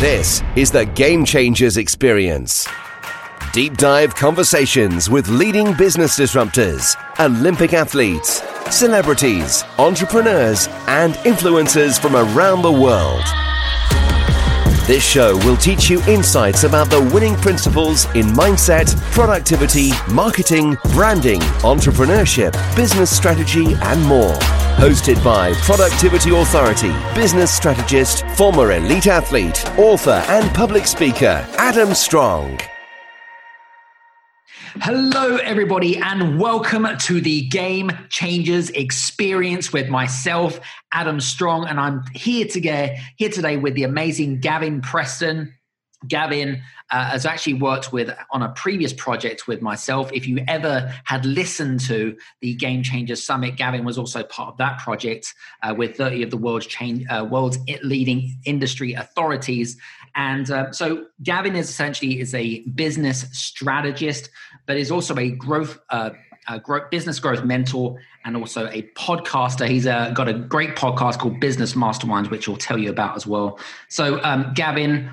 This is the Game Changers Experience. Deep dive conversations with leading business disruptors, Olympic athletes, celebrities, entrepreneurs, and influencers from around the world. This show will teach you insights about the winning principles in mindset, productivity, marketing, branding, entrepreneurship, business strategy, and more. Hosted by Productivity Authority, business strategist, former elite athlete, author, and public speaker, Adam Strong. Hello, everybody, and welcome to the Game Changers Experience with myself, Adam Strong, and I'm here today, here today with the amazing Gavin Preston. Gavin uh, has actually worked with on a previous project with myself. If you ever had listened to the Game Changers Summit, Gavin was also part of that project uh, with 30 of the world's change, uh, world's leading industry authorities. And uh, so Gavin is essentially is a business strategist, but is also a growth, uh, a growth business growth mentor and also a podcaster. He's uh, got a great podcast called Business Masterminds, which he'll tell you about as well. So, um, Gavin,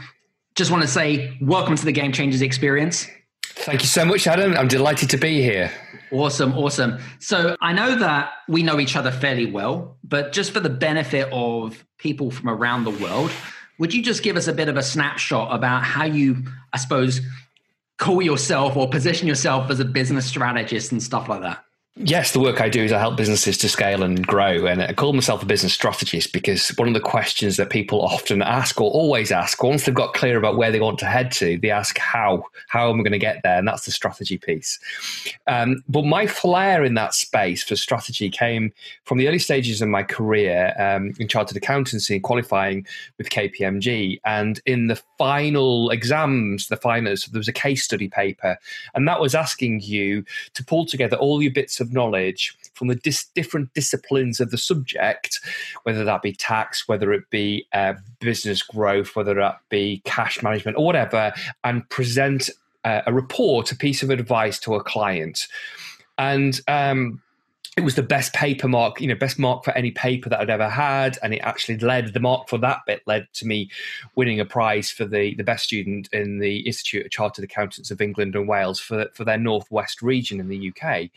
just want to say welcome to the Game Changers experience. Thank you so much, Adam. I'm delighted to be here. Awesome, awesome. So I know that we know each other fairly well, but just for the benefit of people from around the world, would you just give us a bit of a snapshot about how you, I suppose, call yourself or position yourself as a business strategist and stuff like that? Yes, the work I do is I help businesses to scale and grow. And I call myself a business strategist because one of the questions that people often ask or always ask, once they've got clear about where they want to head to, they ask, How? How am I going to get there? And that's the strategy piece. Um, but my flair in that space for strategy came from the early stages of my career um, in chartered accountancy and qualifying with KPMG. And in the final exams, the finals, there was a case study paper. And that was asking you to pull together all your bits of knowledge from the dis- different disciplines of the subject, whether that be tax, whether it be uh, business growth, whether that be cash management or whatever, and present uh, a report, a piece of advice to a client. And um, it was the best paper mark, you know, best mark for any paper that I'd ever had, and it actually led the mark for that bit led to me winning a prize for the the best student in the Institute of Chartered Accountants of England and Wales for for their northwest region in the UK.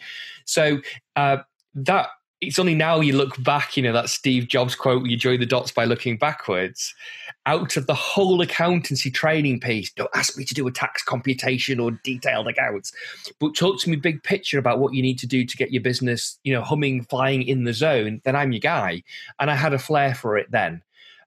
So uh, that it's only now you look back, you know, that Steve Jobs quote, you join the dots by looking backwards. Out of the whole accountancy training piece, don't ask me to do a tax computation or detailed accounts, but talk to me big picture about what you need to do to get your business, you know, humming, flying in the zone, then I'm your guy. And I had a flair for it then.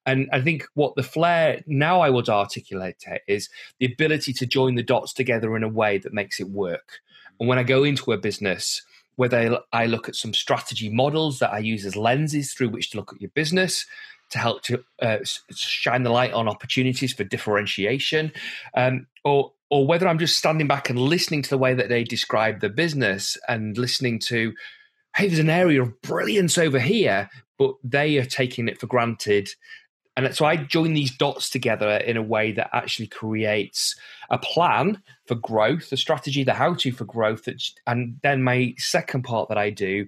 And I think what the flair now I would articulate is the ability to join the dots together in a way that makes it work. And when I go into a business, whether I look at some strategy models that I use as lenses through which to look at your business to help to uh, shine the light on opportunities for differentiation, um, or or whether I'm just standing back and listening to the way that they describe the business and listening to, hey, there's an area of brilliance over here, but they are taking it for granted and so I join these dots together in a way that actually creates a plan for growth, a strategy, the how to for growth. And then my second part that I do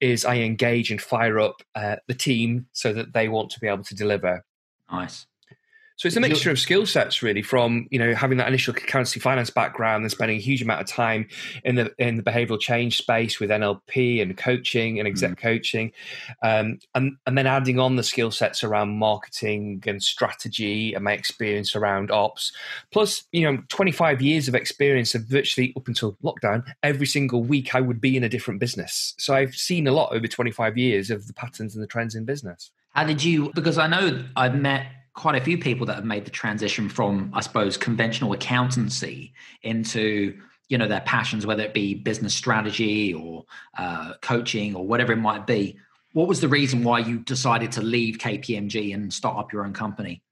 is I engage and fire up uh, the team so that they want to be able to deliver. Nice. So it's a mixture of skill sets, really, from you know having that initial currency finance background and spending a huge amount of time in the in the behavioural change space with NLP and coaching and exec mm. coaching, um, and and then adding on the skill sets around marketing and strategy and my experience around ops, plus you know 25 years of experience of virtually up until lockdown, every single week I would be in a different business. So I've seen a lot over 25 years of the patterns and the trends in business. How did you? Because I know I've met quite a few people that have made the transition from, I suppose, conventional accountancy into you know their passions, whether it be business strategy or uh, coaching or whatever it might be. What was the reason why you decided to leave KPMG and start up your own company?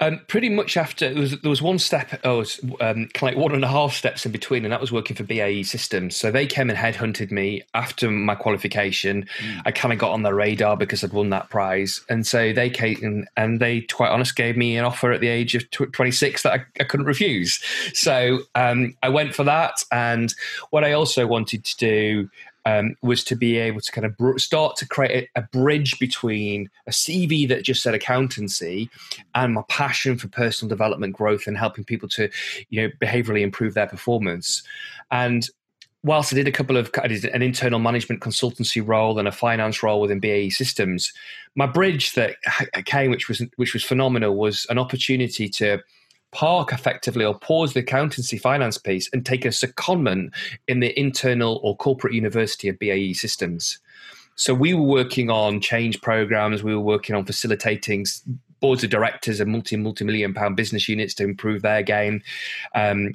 Um, pretty much after there was, there was one step, oh, was, um, kind of like one and a half steps in between, and that was working for BAE Systems. So they came and headhunted me after my qualification. Mm. I kind of got on their radar because I'd won that prize, and so they came and they, quite honest, gave me an offer at the age of 26 that I, I couldn't refuse. So um, I went for that, and what I also wanted to do um, was to be able to kind of br- start to create a, a, bridge between a CV that just said accountancy and my passion for personal development, growth, and helping people to, you know, behaviorally improve their performance. And whilst I did a couple of I did an internal management consultancy role and a finance role within BAE Systems, my bridge that came, which was which was phenomenal, was an opportunity to park effectively or pause the accountancy finance piece and take a secondment in the internal or corporate university of BAE Systems. So we were working on change programs. We were working on facilitating boards of directors and multi multi million pound business units to improve their game. Um,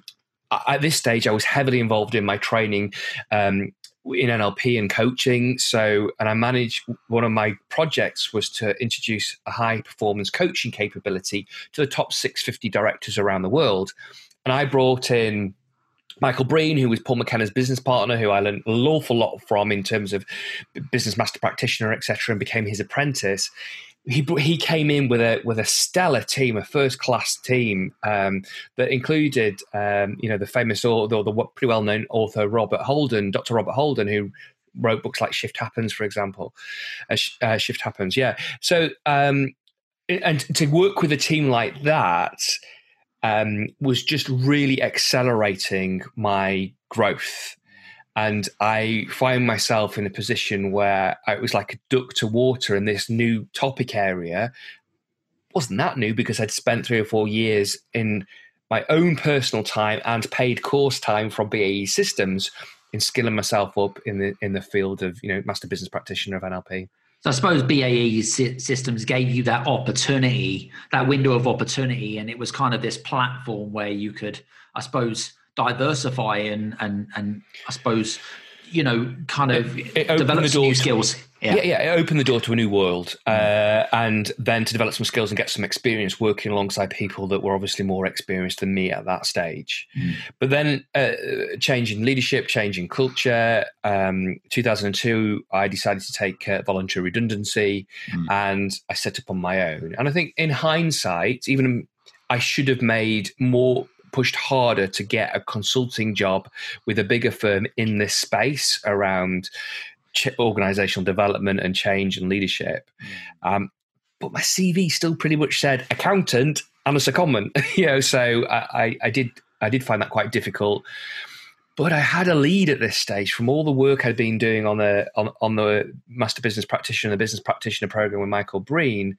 at this stage, I was heavily involved in my training um, in NLP and coaching. So, and I managed one of my projects was to introduce a high performance coaching capability to the top 650 directors around the world. And I brought in Michael Breen, who was Paul McKenna's business partner, who I learned an awful lot from in terms of business master practitioner, etc., and became his apprentice he he came in with a with a stellar team, a first class team um, that included um, you know the famous or the, the pretty well known author Robert Holden, Dr. Robert Holden, who wrote books like Shift Happens, for example. Uh, uh, Shift Happens, yeah. So um, and to work with a team like that um, was just really accelerating my growth and I find myself in a position where I was like a duck to water in this new topic area. Wasn't that new because I'd spent three or four years in my own personal time and paid course time from BAE Systems in skilling myself up in the in the field of you know master business practitioner of NLP. So I suppose BAE Systems gave you that opportunity, that window of opportunity, and it was kind of this platform where you could, I suppose, diversify and and and I suppose you know kind of it, it develop some new skills. Yeah. yeah, yeah, it opened the door to a new world, uh, and then to develop some skills and get some experience working alongside people that were obviously more experienced than me at that stage. Mm. But then, uh, changing leadership, changing culture. Um, 2002, I decided to take uh, voluntary redundancy, mm. and I set up on my own. And I think, in hindsight, even I should have made more pushed harder to get a consulting job with a bigger firm in this space around ch- organizational development and change and leadership. Mm. Um, but my CV still pretty much said accountant and a secondment, you know. So I, I, I did I did find that quite difficult. But I had a lead at this stage from all the work I'd been doing on the on, on the master business practitioner, and the business practitioner program with Michael Breen.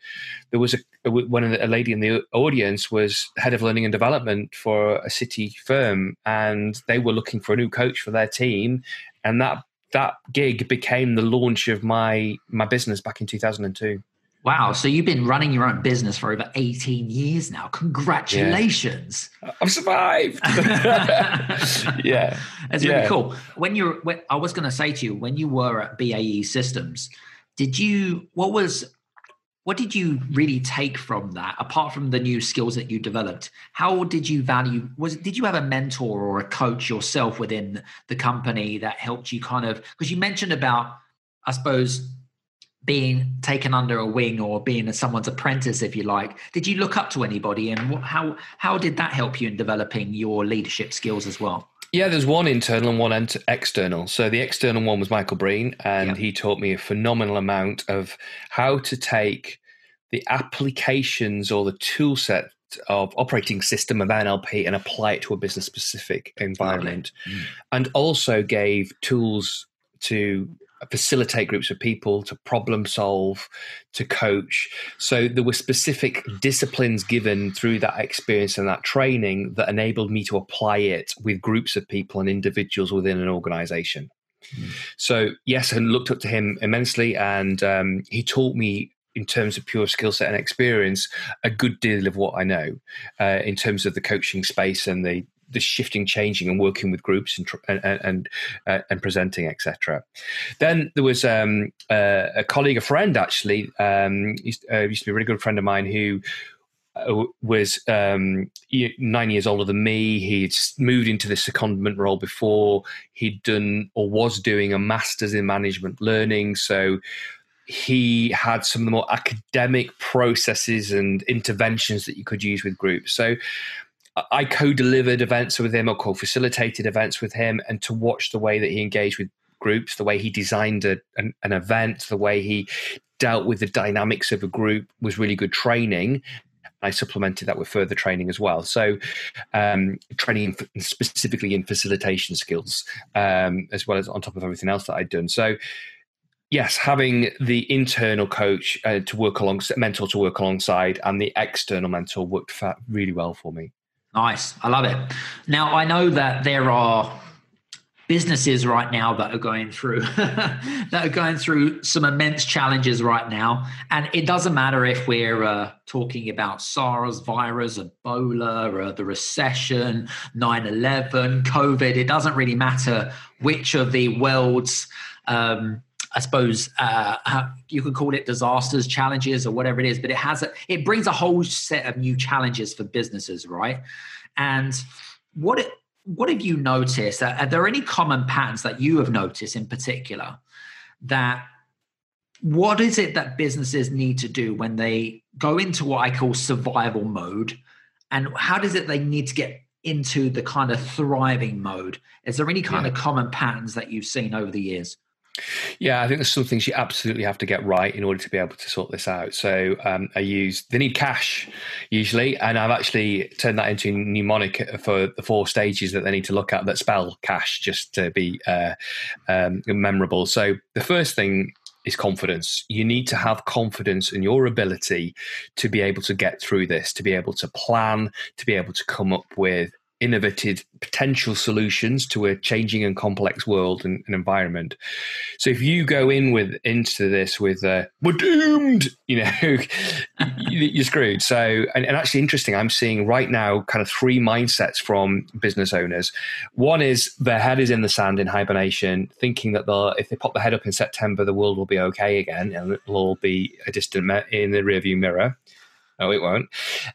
There was a when a lady in the audience was head of learning and development for a city firm, and they were looking for a new coach for their team, and that that gig became the launch of my my business back in 2002. Wow. So you've been running your own business for over 18 years now. Congratulations. Yeah. I've survived. yeah. It's yeah. really cool. When you're, when, I was going to say to you, when you were at BAE Systems, did you, what was, what did you really take from that apart from the new skills that you developed how did you value was did you have a mentor or a coach yourself within the company that helped you kind of because you mentioned about i suppose being taken under a wing or being someone's apprentice, if you like. Did you look up to anybody, and how how did that help you in developing your leadership skills as well? Yeah, there's one internal and one external. So the external one was Michael Breen, and he taught me a phenomenal amount of how to take the applications or the tool set of operating system of NLP and apply it to a business specific environment, mm. and also gave tools to facilitate groups of people, to problem solve, to coach. So there were specific disciplines given through that experience and that training that enabled me to apply it with groups of people and individuals within an organization. Mm. So, yes, and looked up to him immensely, and um, he taught me in terms of pure skill set and experience, a good deal of what I know uh, in terms of the coaching space and the the shifting, changing, and working with groups and and and, uh, and presenting, etc. Then there was um, uh, a colleague, a friend actually, um, used, uh, used, to be a really good friend of mine who uh, was um, nine years older than me. He'd moved into the secondment role before. He'd done or was doing a master's in management learning, so he had some of the more academic processes and interventions that you could use with groups. So I co-delivered events with him or co-facilitated events with him, and to watch the way that he engaged with groups, the way he designed a, an, an event, the way he dealt with the dynamics of a group was really good training. I supplemented that with further training as well. So, um, training specifically in facilitation skills, um, as well as on top of everything else that I'd done. So, yes, having the internal coach uh, to work alongside, mentor to work alongside, and the external mentor worked really well for me. Nice. I love it. Now, I know that there are businesses right now that are going through that are going through some immense challenges right now and it doesn't matter if we're uh, talking about SARS virus Ebola or the recession 9/11 covid it doesn't really matter which of the world's um, I suppose uh, you could call it disasters, challenges, or whatever it is, but it has a, it brings a whole set of new challenges for businesses, right? And what it, what have you noticed? Are there any common patterns that you have noticed in particular that what is it that businesses need to do when they go into what I call survival mode? And how does it they need to get into the kind of thriving mode? Is there any kind yeah. of common patterns that you've seen over the years? Yeah, I think there's some things you absolutely have to get right in order to be able to sort this out. So um, I use they need cash usually, and I've actually turned that into a mnemonic for the four stages that they need to look at that spell cash just to be uh, um, memorable. So the first thing is confidence. You need to have confidence in your ability to be able to get through this, to be able to plan, to be able to come up with innovative potential solutions to a changing and complex world and, and environment. So if you go in with into this with uh, we're doomed, you know, you're screwed. So and, and, actually interesting, I'm seeing right now kind of three mindsets from business owners. One is their head is in the sand in hibernation, thinking that they'll if they pop their head up in September, the world will be okay again and it'll all be a distant in the rearview mirror. No, it won't.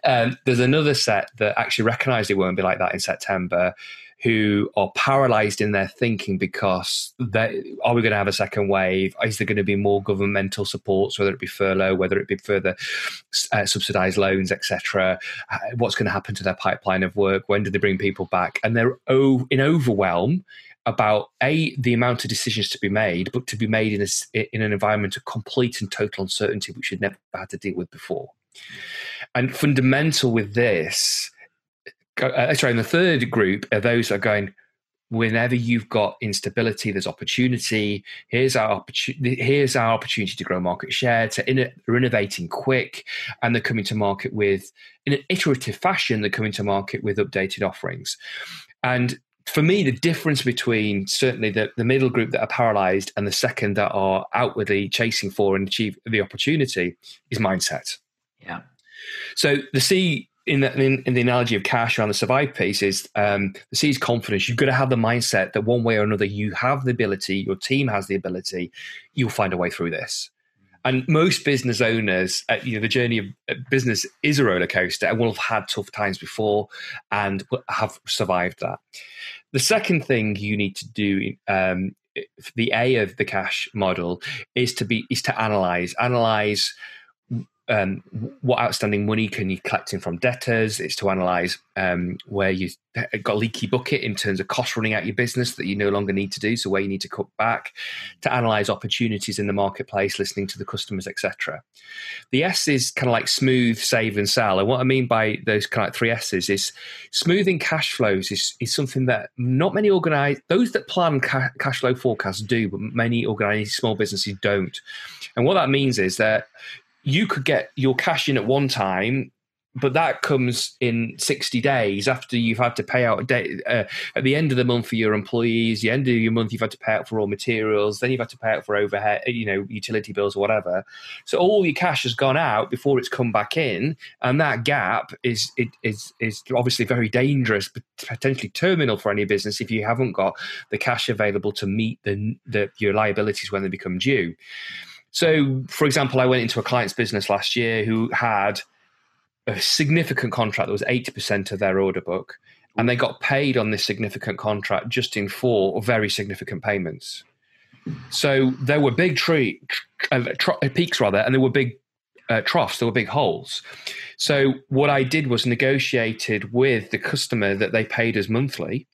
Um, there's another set that actually recognise it won't be like that in September, who are paralyzed in their thinking because they, are we going to have a second wave? Is there going to be more governmental supports, whether it be furlough, whether it be further uh, subsidized loans, etc.? Uh, what's going to happen to their pipeline of work? When do they bring people back? And they're o- in overwhelm about a the amount of decisions to be made, but to be made in a, in an environment of complete and total uncertainty, which you'd never had to deal with before. And fundamental with this, uh, sorry, in the third group are those that are going, whenever you've got instability, there's opportunity. Here's our opportunity. Here's our opportunity to grow market share. To they're innovating quick, and they're coming to market with in an iterative fashion. They're coming to market with updated offerings, and for me, the difference between certainly the, the middle group that are paralyzed and the second that are outwardly chasing for and achieve the opportunity is mindset. Yeah. So the C in the, in, in the analogy of cash around the survive piece is um, the C is confidence. You've got to have the mindset that one way or another you have the ability, your team has the ability, you'll find a way through this. And most business owners, uh, you know, the journey of uh, business is a roller coaster and will have had tough times before and have survived that. The second thing you need to do um, the A of the cash model is to be is to analyze analyze um, what outstanding money can you collecting from debtors? It's to analyse um, where you've got a leaky bucket in terms of cost running out your business that you no longer need to do, so where you need to cut back. To analyse opportunities in the marketplace, listening to the customers, etc. The S is kind of like smooth, save, and sell. And what I mean by those kind of three S's is smoothing cash flows is, is something that not many organise those that plan ca- cash flow forecasts do, but many organised small businesses don't. And what that means is that you could get your cash in at one time but that comes in 60 days after you've had to pay out day, uh, at the end of the month for your employees the end of your month you've had to pay out for raw materials then you've had to pay out for overhead you know utility bills or whatever. So all your cash has gone out before it's come back in and that gap is it is is obviously very dangerous potentially terminal for any business if you haven't got the cash available to meet the, the your liabilities when they become due so, for example, I went into a client's business last year who had a significant contract that was 80% of their order book, and they got paid on this significant contract just in four very significant payments. So there were big tree uh, tr- peaks rather, and there were big uh, troughs. There were big holes. So what I did was negotiated with the customer that they paid us monthly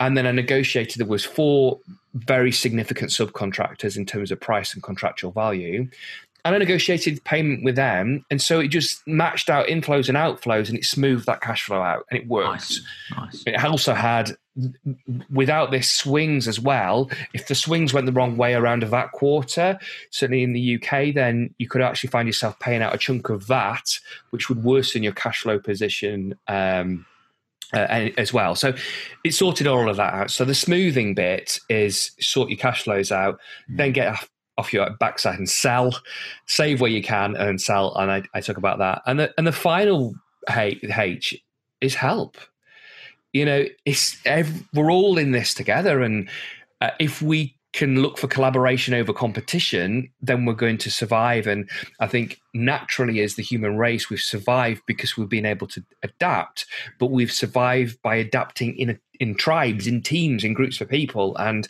and then I negotiated. There was four very significant subcontractors in terms of price and contractual value. And I negotiated payment with them, and so it just matched out inflows and outflows, and it smoothed that cash flow out, and it worked. Nice. Nice. It also had, without this swings as well. If the swings went the wrong way around of that quarter, certainly in the UK, then you could actually find yourself paying out a chunk of that, which would worsen your cash flow position. Um, uh, as well. So it sorted all of that out. So the smoothing bit is sort your cash flows out, mm. then get off, off, your backside and sell, save where you can and sell. And I, I talk about that. And the, and the final H, H is help. You know, it's we're all in this together, and uh, if we can look for collaboration over competition, then we're going to survive. And I think naturally, as the human race, we've survived because we've been able to adapt, but we've survived by adapting in in tribes, in teams, in groups of people. And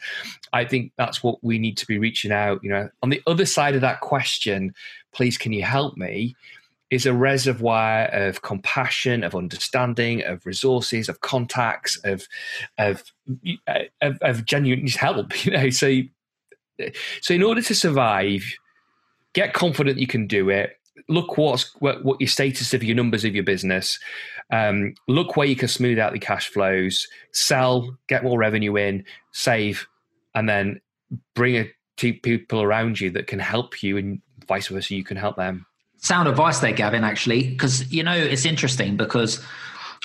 I think that's what we need to be reaching out. You know, on the other side of that question, please, can you help me? Is a reservoir of compassion, of understanding, of resources, of contacts, of of of, of genuine help. You know, so so in order to survive, get confident you can do it. Look what's what, what your status of your numbers of your business. Um, look where you can smooth out the cash flows, sell, get more revenue in, save, and then bring a people around you that can help you, and vice versa, you can help them sound advice there, Gavin, actually, because, you know, it's interesting because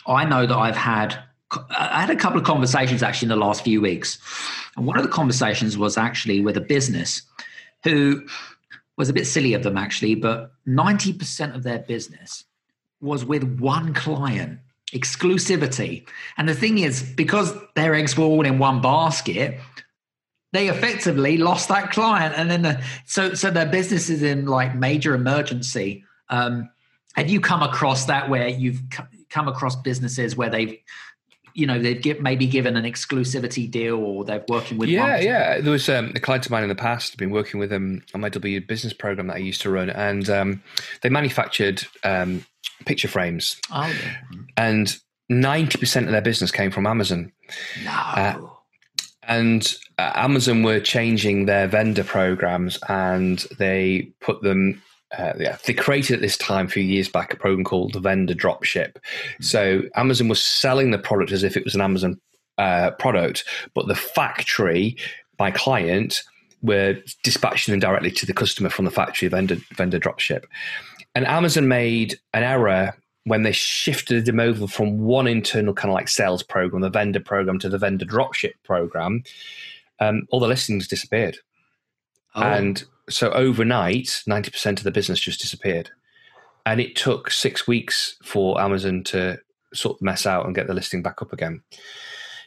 I know that I've had. I had a couple of conversations actually in the last few weeks. And one of the conversations was actually with a business who was a bit silly of them actually, but 90% of their business was with one client, exclusivity. And the thing is, because their eggs were all in one basket, they effectively lost that client. And then the, so so their business is in like major emergency. Um, have you come across that where you've come across businesses where they've you know they've give, maybe given an exclusivity deal or they're working with yeah yeah. There was um, a client of mine in the past I've been working with them on my w business program that i used to run. And um, they manufactured um, picture frames. Oh, yeah. and 90% of their business came from amazon. No. Uh, and uh, Amazon were changing their vendor programs and they put them uh, yeah, they created at this time a few years back a program called the vendor dropship. Mm-hmm. So Amazon was selling the product as if it was an Amazon uh, product, but the factory, my client, were dispatching them directly to the customer from the factory vendor vendor dropship. And Amazon made an error when they shifted them over from one internal kind of like sales program, the vendor program, to the vendor dropship program, um, all the listings disappeared. Oh. And so overnight, 90% of the business just disappeared. And it took six weeks for Amazon to sort the mess out and get the listing back up again.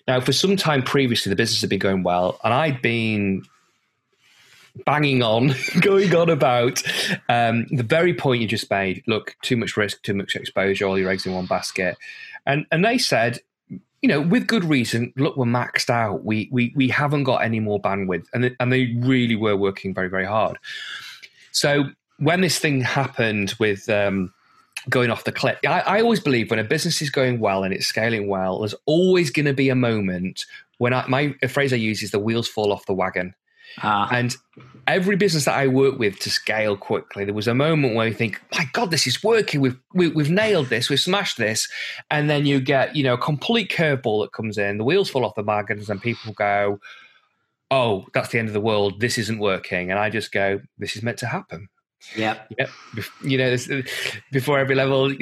Now, for some time previously, the business had been going well, and I'd been banging on, going on about um, the very point you just made. Look, too much risk, too much exposure, all your eggs in one basket. And and they said, you know, with good reason, look, we're maxed out. We we we haven't got any more bandwidth, and and they really were working very very hard. So when this thing happened with. Um, going off the cliff. I, I, always believe when a business is going well and it's scaling well, there's always going to be a moment when I, my phrase I use is the wheels fall off the wagon. Uh, and every business that I work with to scale quickly, there was a moment where you think, "My God, this is working. We've we, have we have nailed this. We've smashed this." And then you get, you know, a complete curveball that comes in. The wheels fall off the wagons, and people go, "Oh, that's the end of the world. This isn't working." And I just go, "This is meant to happen." Yeah. Yep. You know, before every level,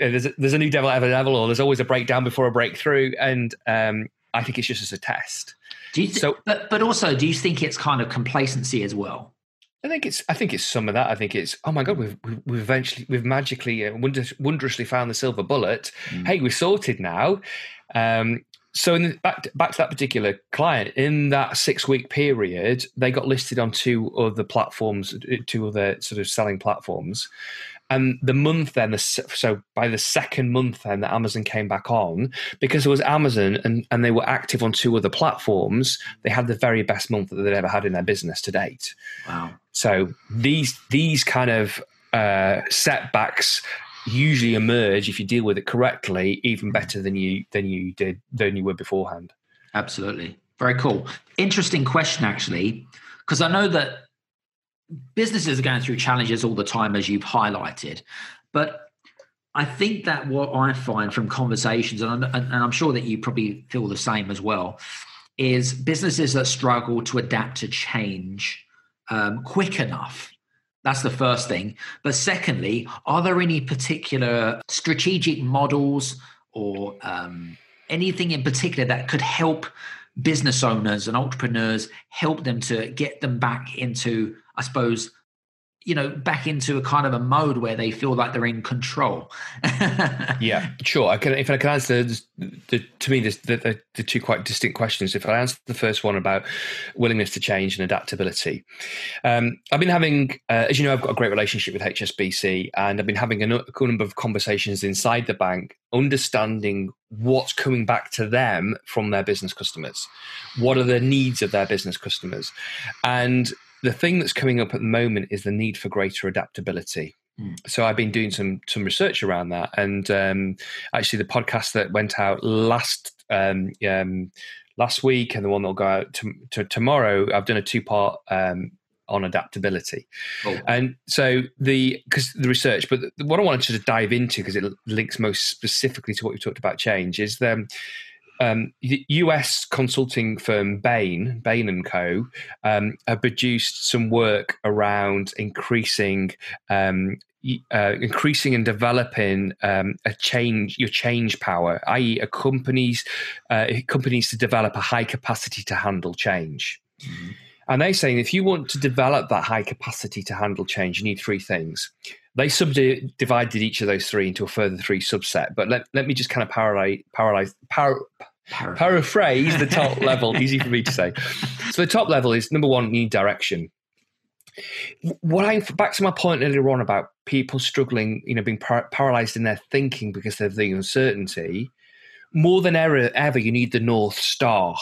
there's a, there's a new devil at every level, or there's always a breakdown before a breakthrough. And um, I think it's just as a test. Do you th- so, but but also, do you think it's kind of complacency as well? I think it's I think it's some of that. I think it's oh my god, we've we've eventually we've magically uh, wondrously found the silver bullet. Mm. Hey, we're sorted now. Um, so in the, back to, back to that particular client, in that six week period, they got listed on two other platforms, uh, two other sort of selling platforms, and the month then, the, so by the second month then that Amazon came back on, because it was Amazon and, and they were active on two other platforms, they had the very best month that they'd ever had in their business to date. Wow. So these these kind of uh, setbacks usually emerge if you deal with it correctly, even better than you than you did than you were beforehand. Absolutely. Very cool. Interesting question, actually, because I know that businesses are going through challenges all the time, as you've highlighted. But I think that what I find from conversations, and I'm, and I'm sure that you probably feel the same as well, is businesses that struggle to adapt to change um, quick enough. That's the first thing. But secondly, are there any particular strategic models or um, anything in particular that could help business owners and entrepreneurs help them to get them back into, I suppose, you know back into a kind of a mode where they feel like they're in control. Yeah sure. I can if i can answer the, the, to me the, the, the, two quite distinct questions. If i answer the first one about willingness to change and adaptability um, i've been having uh, as you know i've got a great relationship with hsbc and i've been having a number of conversations inside the bank understanding what's coming back to them from their business customers. What are the needs of their business customers? And the thing that's coming up at the moment is the need for greater adaptability. Mm. So I've been doing some some research around that, and um, actually the podcast that went out last um, um, last week and the one that'll go out to, to tomorrow, I've done a two part um, on adaptability. Oh. And so the because the research, but what I wanted to dive into because it links most specifically to what you talked about change is the um, the US consulting firm Bain, Bain and Co, um, have produced some work around increasing. Um, uh, increasing and developing um, a change, your change power, i.e., a companies uh, companies to develop a high capacity to handle change. Mm-hmm. And they're saying if you want to develop that high capacity to handle change, you need three things. They subdivided each of those three into a further three subset. But let, let me just kind of parallel, parallel, par, paraphrase the top level. Easy for me to say. So the top level is number one, need direction. What I back to my point earlier on about people struggling, you know, being par- paralyzed in their thinking because of the uncertainty. More than ever, ever, you need the north star.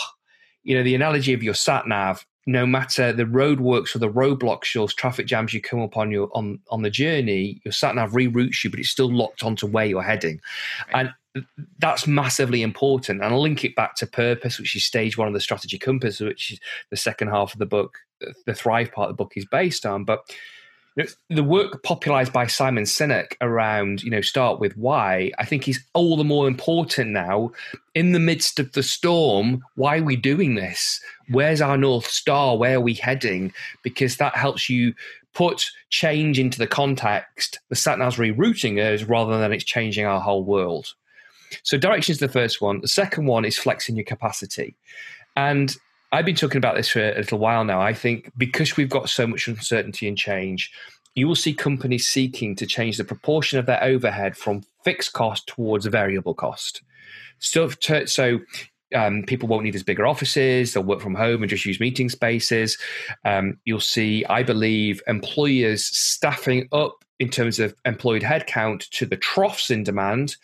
You know, the analogy of your sat nav no matter the roadworks or the roadblocks or traffic jams you come up on your on on the journey, your sat nav reroutes you, but it's still locked onto where you're heading, right. and that's massively important. And I'll link it back to purpose, which is stage one of the strategy compass, which is the second half of the book, the Thrive part of the book is based on. But the work popularized by Simon Sinek around, you know, start with why, I think is all the more important now in the midst of the storm. Why are we doing this? Where's our North Star? Where are we heading? Because that helps you put change into the context. The sat nav's rerouting us rather than it's changing our whole world. So direction is the first one. The second one is flexing your capacity. And I've been talking about this for a little while now. I think because we've got so much uncertainty and change, you will see companies seeking to change the proportion of their overhead from fixed cost towards a variable cost. So, so um, people won't need as bigger offices. They'll work from home and just use meeting spaces. Um, you'll see, I believe, employers staffing up in terms of employed headcount to the troughs in demand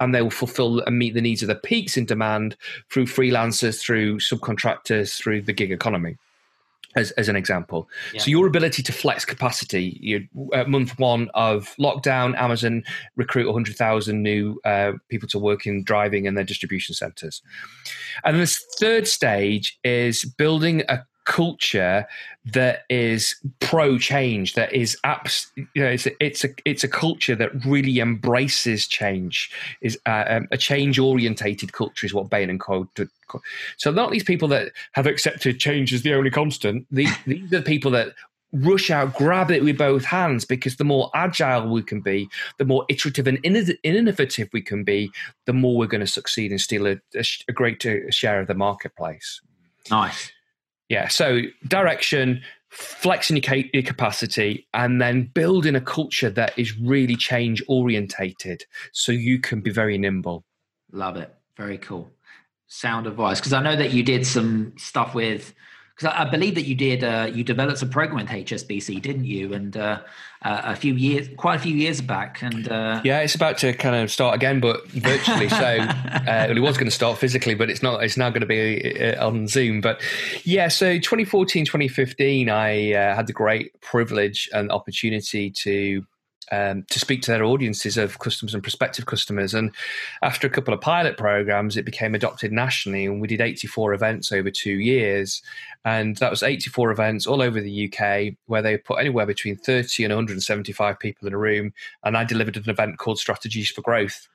and they will fulfill and meet the needs of the peaks in demand through freelancers, through subcontractors, through the gig economy. As, as an example, yeah. so your ability to flex capacity. You, uh, month one of lockdown, Amazon recruit 100,000 new uh, people to work in driving and their distribution centers. And this third stage is building a culture that is pro change that is abs- you know it's a, it's a it's a culture that really embraces change is uh, um, a change orientated culture is what Bain and Co so not these people that have accepted change as the only constant. These, these are the people that rush out grab it with both hands because the more agile we can be the more iterative and innovative we can be the more we're going to succeed and steal a, a, a greater share of the marketplace. Nice yeah. So direction, flexing your capacity, and then building a culture that is really change orientated so you can be very nimble. Love it. Very cool. Sound advice. Because I know that you did some stuff with because I, I, believe that you did uh, you developed a program with HSBC, didn't you? And uh, uh, a few years, quite a few years back, and uh, yeah, it's about to kind of start again, but virtually. so uh, it was going to start physically, but it's not. It's now going to be uh, on Zoom. But yeah, so 2014, 2015, I had the great privilege and opportunity to um, to speak to their audiences of customers and prospective customers. And after a couple of pilot programs, it became adopted nationally, and we did 84 events over two years. And that was 84 events all over the UK where they put anywhere between 30 and 175 people in a room. And I delivered an event called Strategies for Growth.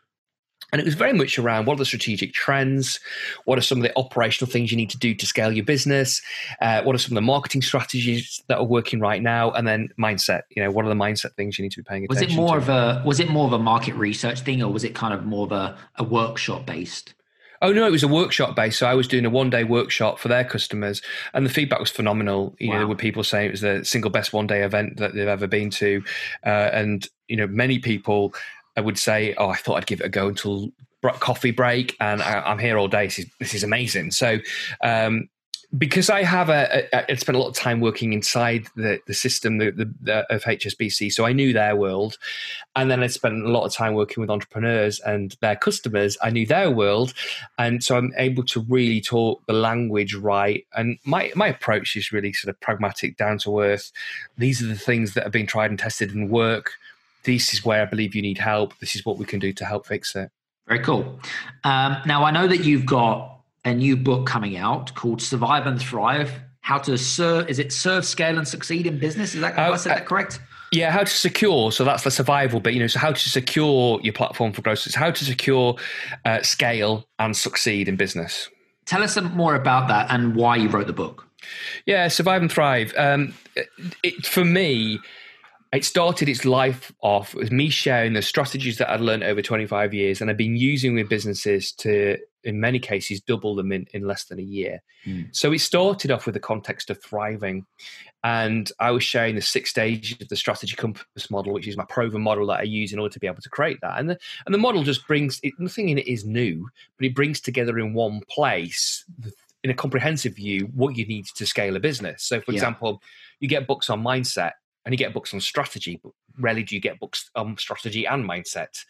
And it was very much around what are the strategic trends? What are some of the operational things you need to do to scale your business? Uh, what are some of the marketing strategies that are working right now? And then mindset. You know, what are the mindset things you need to be paying attention? Was it more to? of a was it more of a market research thing, or was it kind of more of a, a workshop based? Oh no, it was a workshop based. So I was doing a one day workshop for their customers, and the feedback was phenomenal. You wow. know, there were people saying it was the single best one day event that they've ever been to, uh, and you know, many people I would say, oh, I thought I'd give it a go until coffee break, and I, am here all day. This is, this is amazing. So, um, because I have a, a, I spent a lot of time working inside the the system the, the, the, of HSBC, so I knew their world, and then I spent a lot of time working with entrepreneurs and their customers. I knew their world, and so I'm able to really talk the language right. And my my approach is really sort of pragmatic, down to earth. These are the things that have been tried and tested and work this is where I believe you need help. This is what we can do to help fix it. Very cool. Um, now, I know that you've got a new book coming out called Survive and Thrive How to Serve, is it serve, scale, and succeed in business? Is that, uh, I said that correct? Yeah, how to secure. So that's the survival bit, you know. So how to secure your platform for growth. It's how to secure, uh, scale, and succeed in business. Tell us some more about that and why you wrote the book. Yeah, survive and thrive. Um, it, for me, it started its life off as me sharing the strategies that I'd learned over 25 years and I've been using with businesses to, in many cases, double them in, in less than a year. Mm. So it started off with the context of thriving. And I was sharing the six stages of the strategy compass model, which is my proven model that I use in order to be able to create that. And the, and the model just brings it, nothing in it is new, but it brings together in one place, in a comprehensive view, what you need to scale a business. So, for yeah. example, you get books on mindset and you get books on strategy, but rarely do you get books on strategy and mindset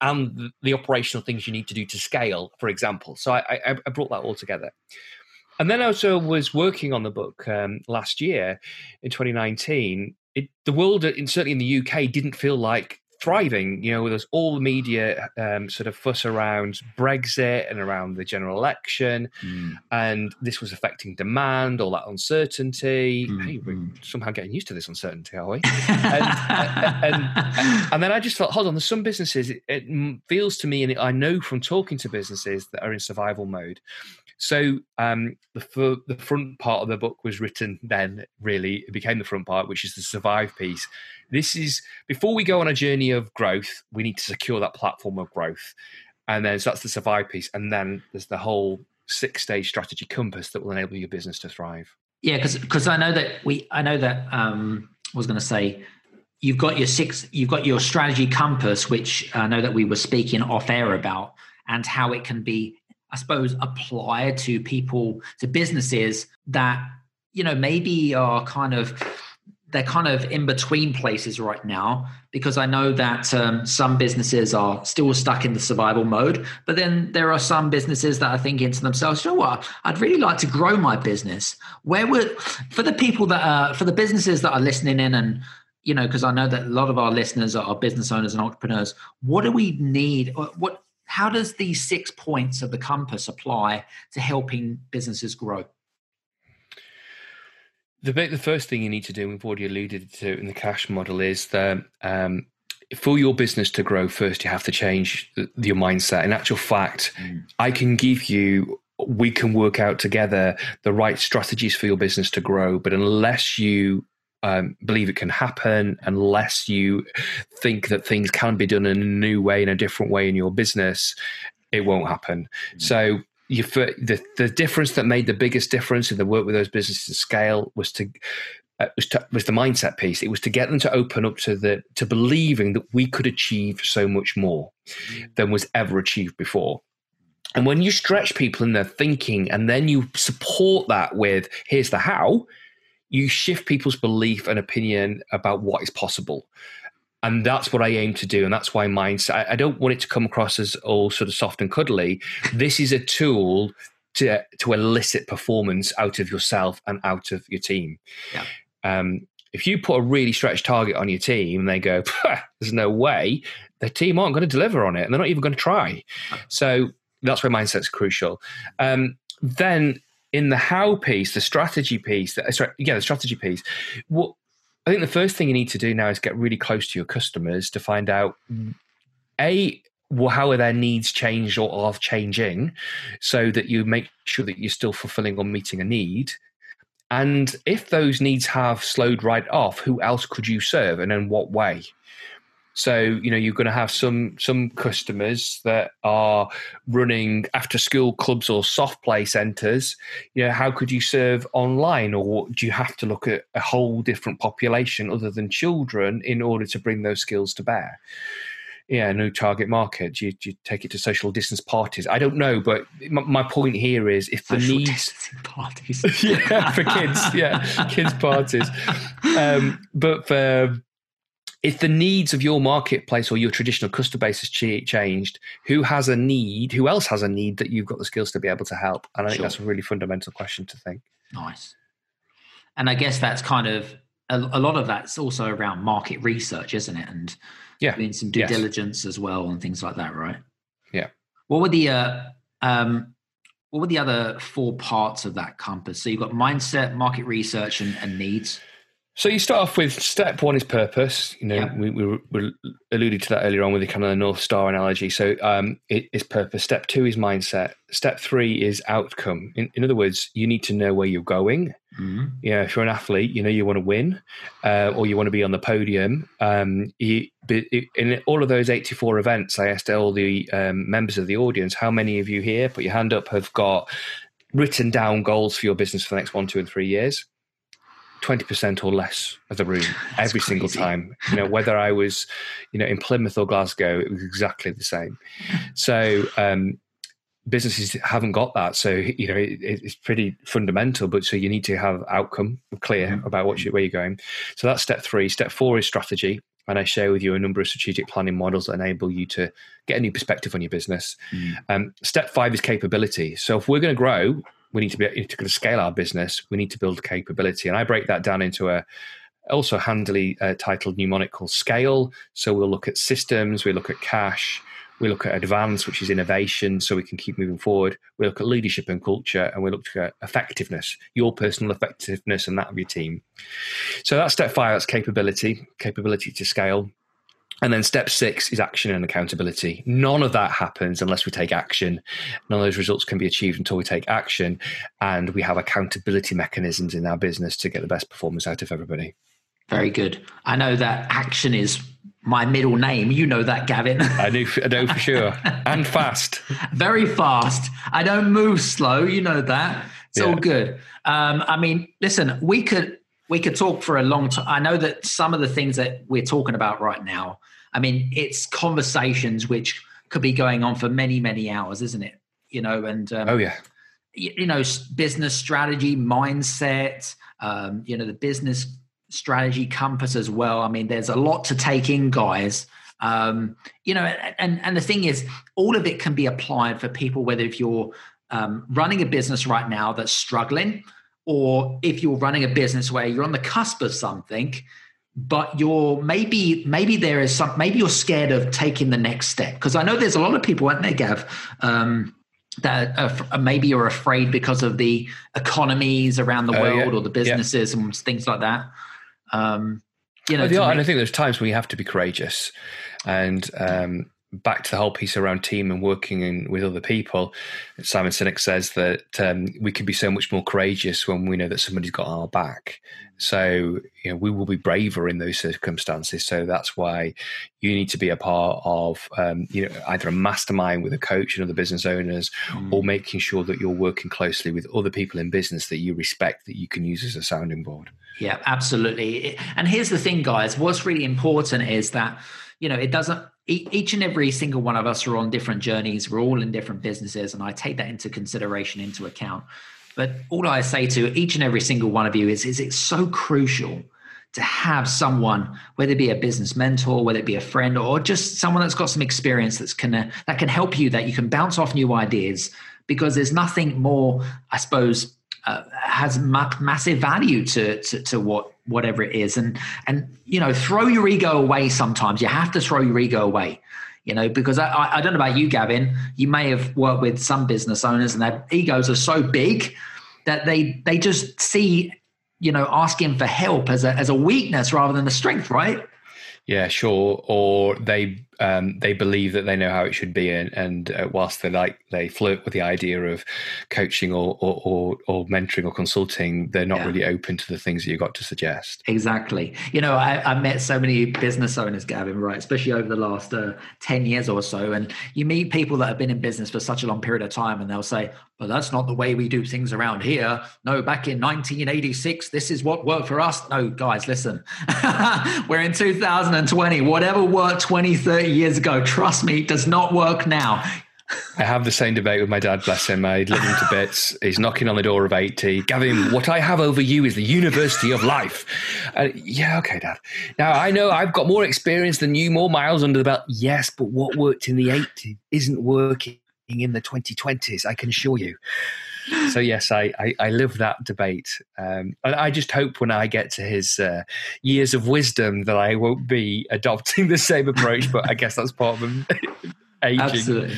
and the, operational things you need to do to scale, for example. So I, I, brought that all together. And then I also was working on the book um, last year in 2019. It, the world, certainly in the UK, didn't feel like thriving. You know, there's all the media um, sort of fuss around Brexit and around the general election, mm. and this was affecting demand, all that uncertainty. Mm. Hey, we're mm. somehow getting used to this uncertainty, are we? and, and, and, and, then I just thought, hold on, there's some businesses. It, it feels to me, and I know from talking to businesses that are in survival mode. So um, the the front part of the book was written then. Really, it became the front part, which is the survive piece this is before we go on a journey of growth, we need to secure that platform of growth. And then so that's the survive piece. And then there's the whole six stage strategy compass that will enable your business to thrive. Yeah, because because I know that we I know that um I was gonna say you've got your six you've got your strategy compass, which I know that we were speaking off air about and how it can be, I suppose, applied to people, to businesses that, you know, maybe are kind of they're kind of in between places right now because I know that um, some businesses are still stuck in the survival mode, but then there are some businesses that are thinking to themselves, you know what, I'd really like to grow my business. Where would, for the people that are, for the businesses that are listening in and, you know, because I know that a lot of our listeners are business owners and entrepreneurs, what do we need? What, how does these six points of the compass apply to helping businesses grow? The the first thing you need to do, we've already alluded to in the cash model, is that um, for your business to grow, first you have to change the, your mindset. In actual fact, mm. I can give you, we can work out together the right strategies for your business to grow. But unless you um, believe it can happen, unless you think that things can be done in a new way, in a different way in your business, it won't happen. Mm. So you the the difference that made the biggest difference in the work with those businesses to scale was to uh, was, to, was the mindset piece. It was to get them to open up to the to believing that we could achieve so much more mm. than was ever achieved before. And when you stretch people in their thinking, and then you support that with here's the how, you shift people's belief and opinion about what is possible and that's what I aim to do, and that's why mine. I, I don't want it to come across as all sort of soft and cuddly. This is a tool to to elicit performance out of yourself and out of your team. Yeah. Um, if you put a really stretched target on your team and they go, there's no way, the team aren't going to deliver on it and they're not even going to try. So that's where mindset's crucial. Um, then in the how piece, the strategy piece, the, sorry, yeah, the strategy piece, what I think the first thing you need to do now is get really close to your customers to find out a well, how are their needs changed or are changing, so that you make sure that you're still fulfilling or meeting a need. And if those needs have slowed right off, who else could you serve, and in what way? So you know you're going to have some some customers that are running after school clubs or soft play centres. You know how could you serve online, or do you have to look at a whole different population other than children in order to bring those skills to bear? yeah, new target market? Do you, you, take it to social distance parties? I don't know, but my, my point here is if the social needs parties, yeah, for kids, yeah, kids parties, um, but for if the needs of your marketplace or your traditional customer base has changed, who has a need? Who else has a need that you've got the skills to be able to help? And I think sure. that's a really fundamental question to think. Nice. And I guess that's kind of a, a lot of that's also around market research, isn't it? And yeah, doing some due yes. diligence as well and things like that, right? Yeah. What were the uh, um, what were the other four parts of that compass? So you've got mindset, market research, and, and needs. So you start off with step one is purpose. You know, yeah. we, we, we, alluded to that earlier on with the kind of the North Star analogy. So um, it is purpose. Step two is mindset. Step three is outcome. In, in other words, you need to know where you're going. Mm-hmm. Yeah, if you're an athlete, you know you want to win, uh, or you want to be on the podium. Um, you, in all of those 84 events, I asked all the um, members of the audience, how many of you here, put your hand up, have got written down goals for your business for the next one, two, and three years? 20% or less of the room every crazy. single time. You know, whether I was, you know, in Plymouth or Glasgow, it was exactly the same. So, um, businesses haven't got that. So, you know, it, it's pretty fundamental, but so you need to have outcome clear mm-hmm. about what you, where you're going. So that's step three. Step four is strategy. And I share with you a number of strategic planning models that enable you to get a new perspective on your business. Mm. Um, step five is capability. So if we're going to grow, we need to be able to scale our business. We need to build capability, and I break that down into a also handily uh, titled mnemonic called scale. So we'll look at systems, we look at cash, we look at advance, which is innovation, so we can keep moving forward. We look at leadership and culture, and we look at effectiveness, your personal effectiveness and that of your team. So that's step five. That's capability, capability to scale. And then step six is action and accountability. None of that happens unless we take action. None of those results can be achieved until we take action and we have accountability mechanisms in our business to get the best performance out of everybody. Very good. I know that action is my middle name. You know that, Gavin. I do. I know for sure. and fast. Very fast. I don't move slow. You know that. It's yeah. all good. Um, I mean, listen, we could we could talk for a long time. I know that some of the things that we're talking about right now, I mean, it's conversations which could be going on for many, many hours, isn't it? You know, and um, oh yeah, you, you, know, business strategy, mindset, um, you know, the business strategy compass as well. I mean, there's a lot to take in, guys. Um, you know, and and the thing is, all of it can be applied for people, whether if you're um, running a business right now that's struggling or if you're running a business where you're on the cusp of something but you're maybe maybe there is some maybe you're scared of taking the next step because i know there's a lot of people aren't there gav um, that are, maybe you're afraid because of the economies around the uh, world yeah. or the businesses yeah. and things like that um, you know well, yeah, and i think there's times when you have to be courageous and um, back to the whole piece around team and working in, with other people, Simon Sinek says that um, we can be so much more courageous when we know that somebody's got our back. So you know we will be braver in those circumstances. So that's why you need to be a part of um, you know either a mastermind with a coach and other business owners, mm. or making sure that you're working closely with other people in business that you respect that you can use as a sounding board. Yeah, absolutely. And here's the thing, guys. What's really important is that you know it doesn't each and every single one of us are on different journeys. We're all in different businesses, and I take that into consideration, into account. But all I say to each and every single one of you is, is it's so crucial to have someone, whether it be a business mentor, whether it be a friend, or just someone that's got some experience that's can that can help you, that you can bounce off new ideas. Because there's nothing more, I suppose, uh, has ma- massive value to, to, to what whatever it is. And and you know throw your ego away sometimes. You have to throw your ego away you know because I, I don't know about you gavin. You may have worked with some business owners and their egos are so big that they they just see you know asking for help as a as a weakness rather than a strength right? Yeah, sure. Or they um, they believe that they know how it should be, and, and uh, whilst they like they flirt with the idea of coaching or or, or, or mentoring or consulting, they're not yeah. really open to the things that you've got to suggest. Exactly. You know, I, I met so many business owners, Gavin, right? Especially over the last uh, ten years or so, and you meet people that have been in business for such a long period of time, and they'll say, "But that's not the way we do things around here." No, back in 1986, this is what worked for us. No, guys, listen, we're in 2020. Whatever worked 20, 30 30 years ago. Trust me, does not work now. I have the same debate with my dad, bless him. I love him to bits. He's knocking on the door of 80. Gavin, what I have over you is the University of Life. Uh, yeah, okay, Dad. Now, I know I've got more experience than you, more miles under the belt. Yes, but what worked in the 80s isn't working in the 2020s, I can assure you. So, yes, I, I, I live that debate. Um, and I just hope when I get to his uh, years of wisdom that I won't be adopting the same approach, but I guess that's part of him aging. Absolutely.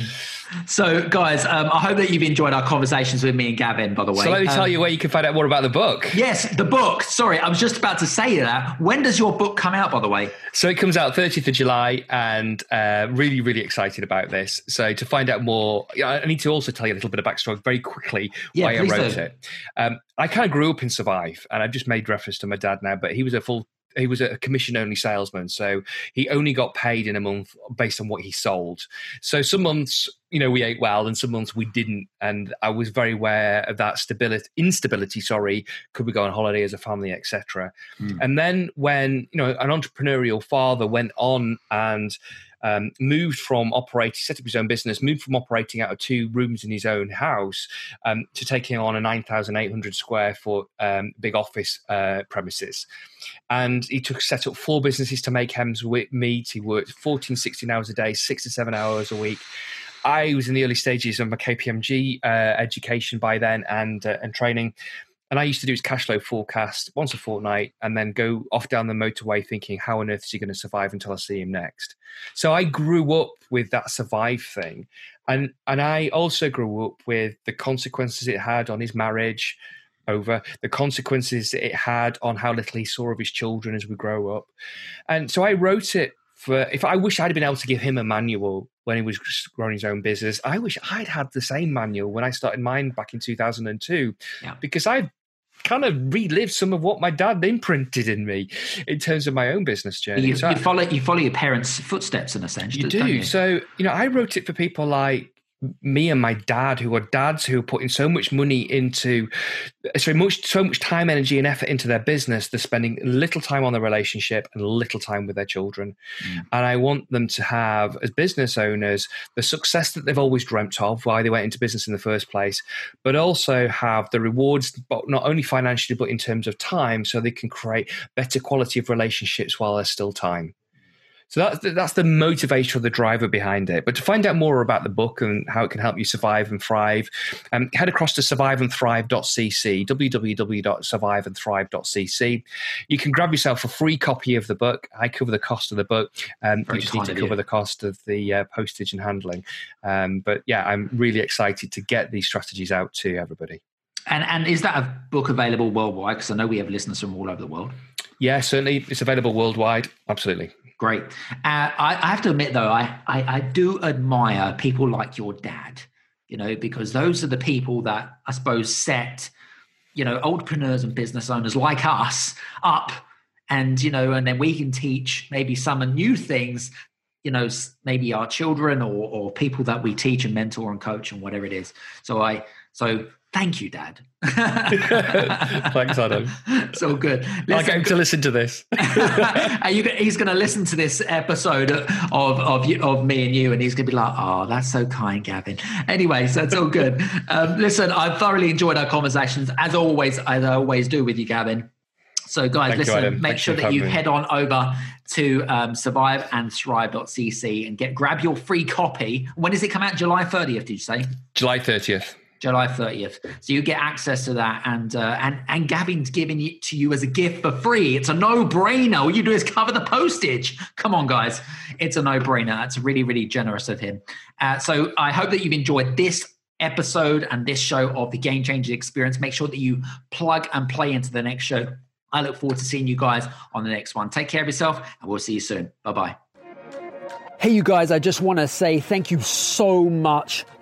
So, guys, um, I hope that you've enjoyed our conversations with me and Gavin, by the way. So, let me um, tell you where you can find out more about the book. Yes, the book. Sorry, I was just about to say that. When does your book come out, by the way? So, it comes out 30th of July, and uh, really, really excited about this. So, to find out more, I need to also tell you a little bit of backstory very quickly yeah, why I wrote do. it. Um, I kind of grew up in Survive, and I've just made reference to my dad now, but he was a full he was a commission only salesman, so he only got paid in a month based on what he sold. So some months, you know, we ate well, and some months we didn't. And I was very aware of that stability, instability. Sorry, could we go on holiday as a family, etc. Mm. And then when you know an entrepreneurial father went on and um, moved from operating, set up his own business, moved from operating out of two rooms in his own house um, to taking on a 9,800 square foot um, big office uh, premises. And he took set up four businesses to make Hems with meat. He worked 14, 16 hours a day, six to seven hours a week. I was in the early stages of my KPMG uh, education by then and uh, and training, and I used to do his cash flow forecast once a fortnight and then go off down the motorway thinking, how on earth is he going to survive until I see him next? So I grew up with that survive thing. And, and I also grew up with the consequences it had on his marriage over, the consequences it had on how little he saw of his children as we grow up. And so I wrote it for, if I wish I'd been able to give him a manual when he was growing his own business. I wish I'd had the same manual when I started mine back in 2002 yeah. because I've kind of relived some of what my dad imprinted in me in terms of my own business journey. You, so you follow you follow your parents' footsteps in a sense. You do. You? So you know, I wrote it for people like me and my dad, who are dads who are putting so much money into, so much, so much time, energy, and effort into their business, they're spending little time on the relationship and little time with their children. Mm. And I want them to have, as business owners, the success that they've always dreamt of, why they went into business in the first place, but also have the rewards, but not only financially, but in terms of time, so they can create better quality of relationships while there's still time. So that's the, that's the motivator or the driver behind it. But to find out more about the book and how it can help you survive and thrive, um, head across to surviveandthrive.cc, www.surviveandthrive.cc. You can grab yourself a free copy of the book. I cover the cost of the book. Um, you just need to cover the cost of the uh, postage and handling. Um, but yeah, I'm really excited to get these strategies out to everybody. And and is that a book available worldwide? Because I know we have listeners from all over the world. Yeah, certainly. It's available worldwide. Absolutely. Great. Uh, I, I, have to admit, though, I, I, I do admire people like your dad, you know, because those are the people that I suppose set, you know, entrepreneurs and business owners like us up. And, you know, and then we can teach maybe some new things, you know, maybe our children or, or people that we teach and mentor and coach and whatever it is. So I, so Thank you, Dad. Thanks, Adam. So good. Listen, I'll get him to listen to this. you, he's going to listen to this episode of, of, of me and you, and he's going to be like, oh, that's so kind, Gavin. Anyway, so it's all good. Um, listen, I've thoroughly enjoyed our conversations, as always, as I always do with you, Gavin. So, guys, Thank listen, you, make Thanks sure that you me. head on over to um, surviveandthrive.cc and get grab your free copy. When does it come out? July 30th, did you say? July 30th. July 30th. So you get access to that, and uh, and and Gavin's giving it to you as a gift for free. It's a no-brainer. All you do is cover the postage. Come on, guys, it's a no-brainer. That's really really generous of him. Uh, so I hope that you've enjoyed this episode and this show of the Game Changer Experience. Make sure that you plug and play into the next show. I look forward to seeing you guys on the next one. Take care of yourself, and we'll see you soon. Bye bye. Hey, you guys, I just want to say thank you so much